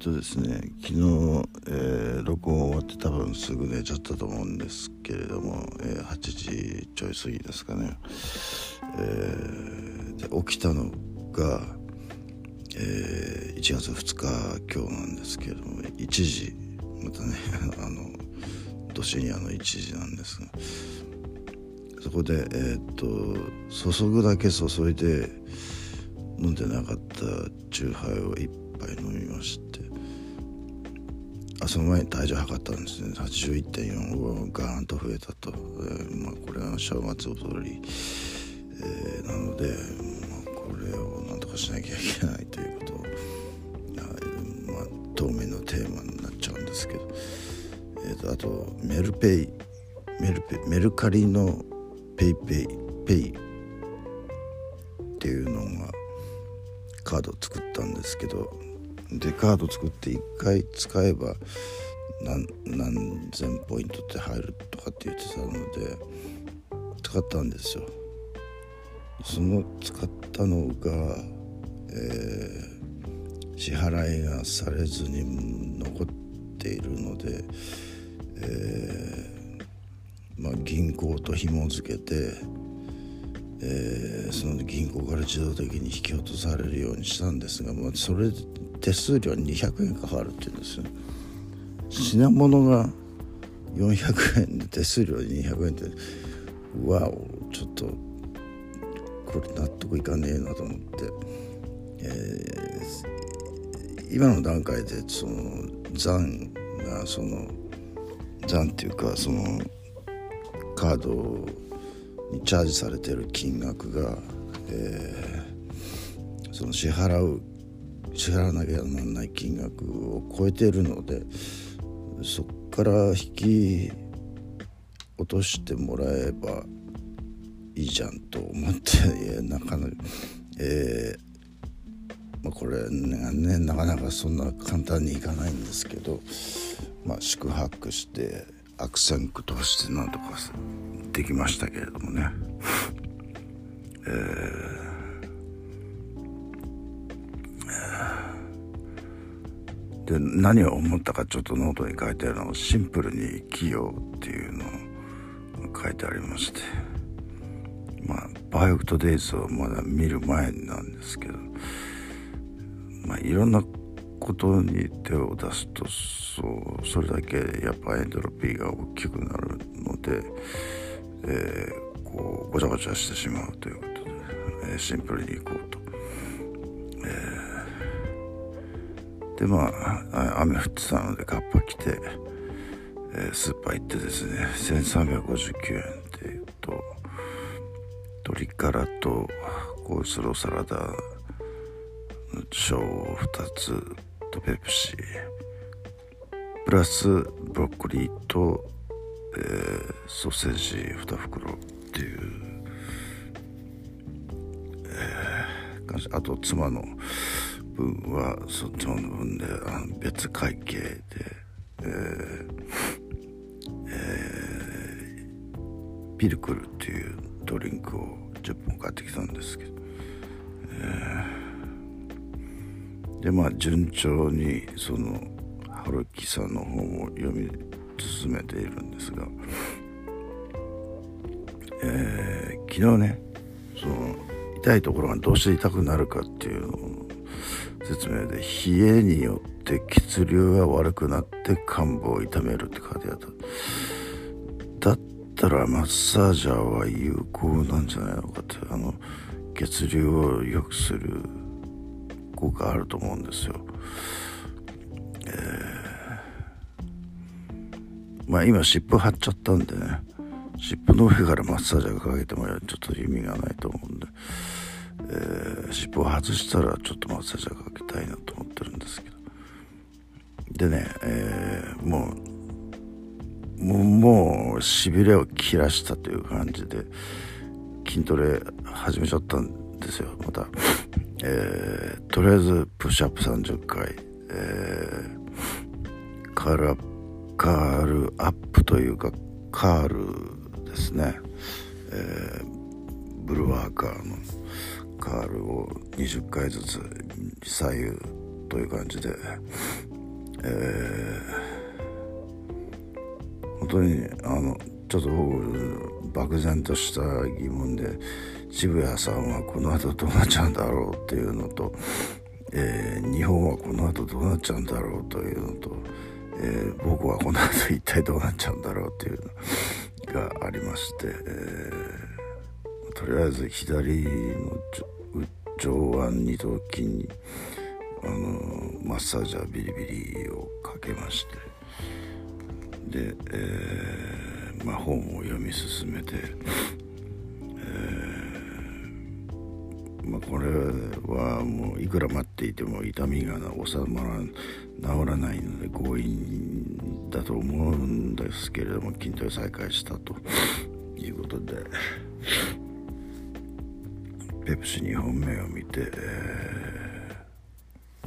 とですね昨日、えー、録音終わって多分すぐ寝ちゃったと思うんですけれども、えー、8時ちょい過ぎですかね、えー、で起きたのが、えー、1月2日今日なんですけれども1時またね あのど深夜の1時なんですがそこでえ、っと注ぐだけ注いで飲んでなかったチューハイを1杯飲みまして。その前に体重測ったんですね。81.4がガーンと増えたと、えー、まあ、これは正月踊り、えー、なので、まあ、これをなんとかしなきゃいけないということ。を、まあ、当面のテーマになっちゃうんですけど、えーと、あとメルペイ。メルペメルカリのPayPay。Pay。っていうのがカード作ったんですけど。でカード作って1回使えば何何千ポイントって入るとかって言ってたので使ったんですよ。その使ったのが、えー、支払いがされずに残っているので、えー、まあ、銀行と紐付けてえー、その銀行から自動的に引き落とされるようにしたんですが、まあ、それ手数料200円かかるっていうんですよ。品物が400円で手数料200円ってわおちょっとこれ納得いかねえなと思って、えー、今の段階でその残がその残っていうかそのカードにチャージされてる金額が、えー、その支払う支払わなきゃならない金額を超えているのでそこから引き落としてもらえばいいじゃんと思ってなかなか、えーまあ、これねなかなかそんな簡単にいかないんですけど、まあ、宿泊して悪戦苦闘してなんとかできましたけれどもね、えー、で何を思ったかちょっとノートに書いてあるのをシンプルに生きようっていうのを書いてありましてまあバイオクトデイズをまだ見る前なんですけどまあいろんなことに手を出すとそうそれだけやっぱエントロピーが大きくなるので、えー、こうごちゃごちゃしてしまうということで、えー、シンプルにいこうと。えー、でまあ雨降ってたのでカッパ着て、えー、スーパー行ってですね1359円っていうと鶏ガラとコースローサラダの小2つとペプシー。プラスブロッコリーと、えー、ソーセージ2袋っていう、えー、あと妻の分はそっちの分であの別会計で、えーえー、ピルクルっていうドリンクを10本買ってきたんですけど、えーでまあ順調にその春樹さんの本を読み進めているんですが、えー、昨日ねその痛いところがどうして痛くなるかっていうのを説明で冷えによって血流が悪くなって患部を痛めるって書いてあった。だったらマッサージャーは有効なんじゃないのかって。あの血流を良くする効果あると思うんですよ。え、まあ今湿布貼っちゃったんでね。湿布の上からマッサージャーかけてもちょっと意味がないと思うんで、え、湿布を外したらちょっとマッサージャーかけたいなと思ってるんですけどでね、えー、もうもうしびれを切らしたという感じで筋トレ始めちゃったんですよまた。えー、とりあえずプッシュアップ30回、えー、カールカールアップというかカールですね、えー、ブルワーカーのカールを20回ずつ左右という感じで、えー、本当にあのちょっと僕漠然とした疑問で渋谷さんはこの後どうなっちゃうんだろうっていうのと、えー、日本はこの後どうなっちゃうんだろうというのと、えー、僕はこの後一体どうなっちゃうんだろうっていうのがありまして、えー、とりあえず左の上腕二頭筋にあのマッサージャービリビリをかけましてで、えーまあ、本を読み進めて、えーまあ、これはもういくら待っていても痛みが収まら治らないので強引だと思うんですけれども筋トレ再開したということで。ペプシ2本目を見て、えー、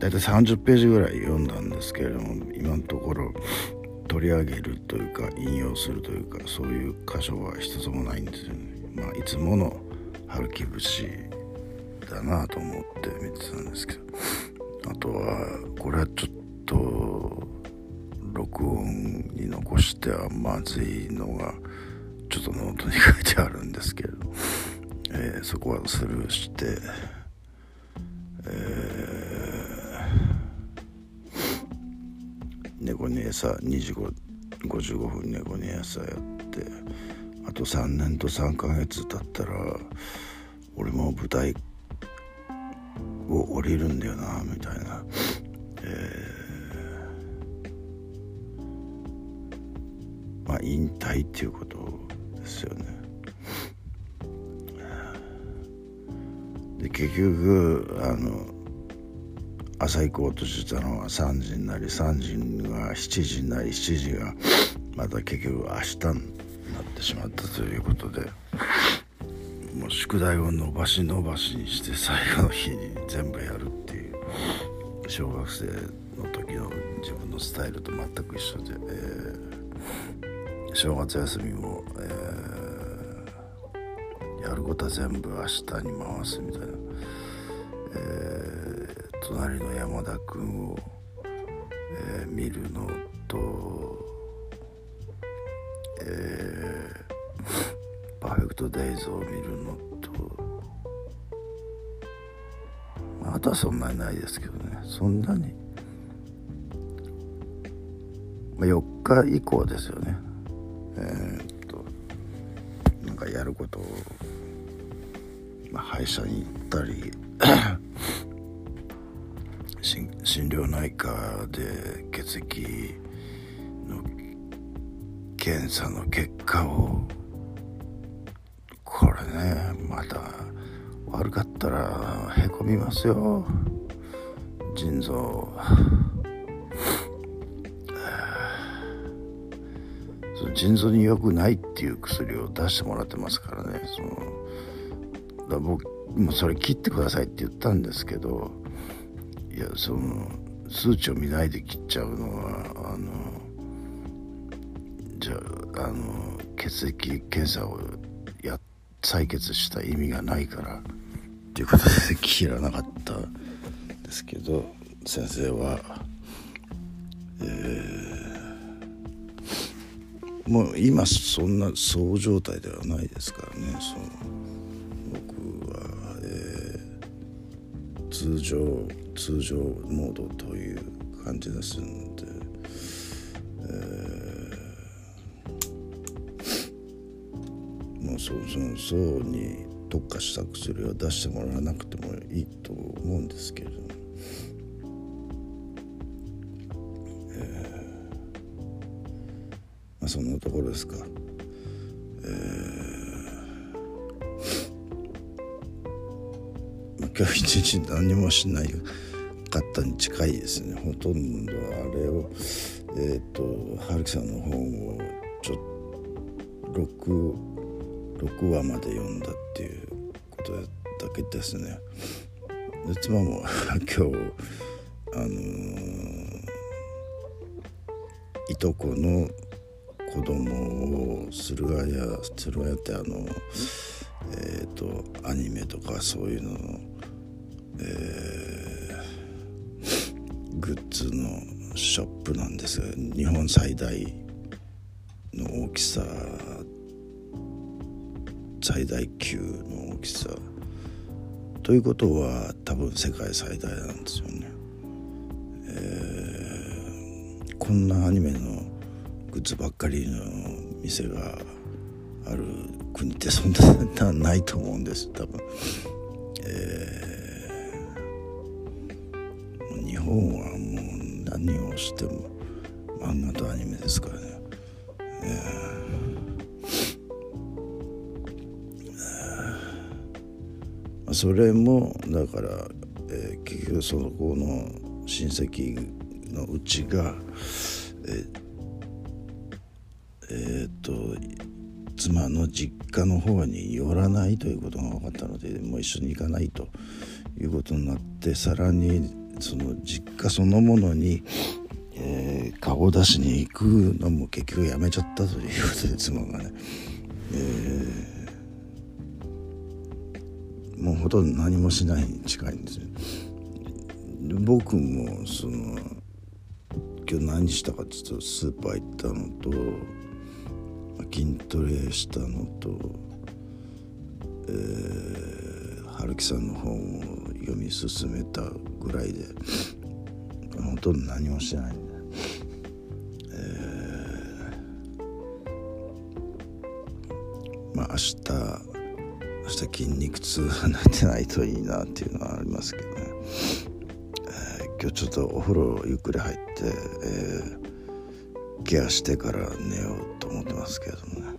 大体30ページぐらい読んだんですけれども今のところ取り上げるというか引用するというかそういう箇所は一つもないんですよね。まあ、いつもの春木節だなと思って見てたんですけどあとはこれはちょっと録音に残してはまずいのがちょっとノートに書いてあるんですけれど、えー、そこはスルーして、えー、猫に餌2時55分猫に餌やってあと3年と3ヶ月経ったら俺も舞台を降りるんだよなみたいな、えー、まあ引退っていうことをですよね。で結局あの朝行こうとしてたのは3時になり3時が7時になり7時がまた結局明日になってしまったということでもう宿題を伸ばし伸ばしにして最後の日に全部やるっていう小学生の時の自分のスタイルと全く一緒で、えー、正月休みも、えーやることは全部明日に回すみたいな、えー、隣の山田君を、えー、見るのと、えー、パーフェクトデイズを見るのと、まあ、あとはそんなにないですけどね。そんなに、まあ、4日以降ですよね。えー、っとなんかやることをまあ、歯医者に行ったり 心療内科で血液の検査の結果をこれねまた悪かったらへこみますよ。腎臓。腎臓に良くないっていう薬を出してもらってますからね。そのだ僕もそれ切ってくださいって言ったんですけどいやその数値を見ないで切っちゃうのはあのじゃああの血液検査をや採血した意味がないからっていうことで切らなかったんですけど先生は、もう今そんなそう状態ではないですからね。その通常通常モードという感じですんで、えー、もうそうそうそうに特化した薬は出してもらわなくてもいいと思うんですけれどまあ、そんなところですか。えー。今日一日何もしないかったに近いですね。ほとんどあれをえっ、ー、と春樹さんの本をちょっと 6, 6話まで読んだっていうことだけですね。で妻も 今日あのー、いとこの子供を駿河屋駿河屋ってあのえっ、ー、とアニメとかそういうののえー、グッズのショップなんです。が日本最大の大きさ最大級の大きさ。ということは多分世界最大なんですよね、えー、こんなアニメのグッズばっかりの店がある国ってそんなないと思うんです。多分、えー、日本はもう何をしても漫画とアニメですからね、えー。それもだから、えー、結局その子の親戚のうちがええー、妻の実家の方に寄らないということが分かったのでもう一緒に行かないということになってさらにその実家そのものに、えー、顔出しに行くのも結局やめちゃったということで妻がね、えー、もうほとんど何もしないに近いんですよ。僕もその今日何したかっていうとスーパー行ったのと筋トレしたのと、えー、春樹さんの本を読み進めたぐらいでほとんど何もしてないんで、えー、まあ明日明日筋肉痛がなってないといいなっていうのはありますけどね、えー、今日ちょっとお風呂ゆっくり入って、えーケアしてから寝ようと思ってますけれどもね。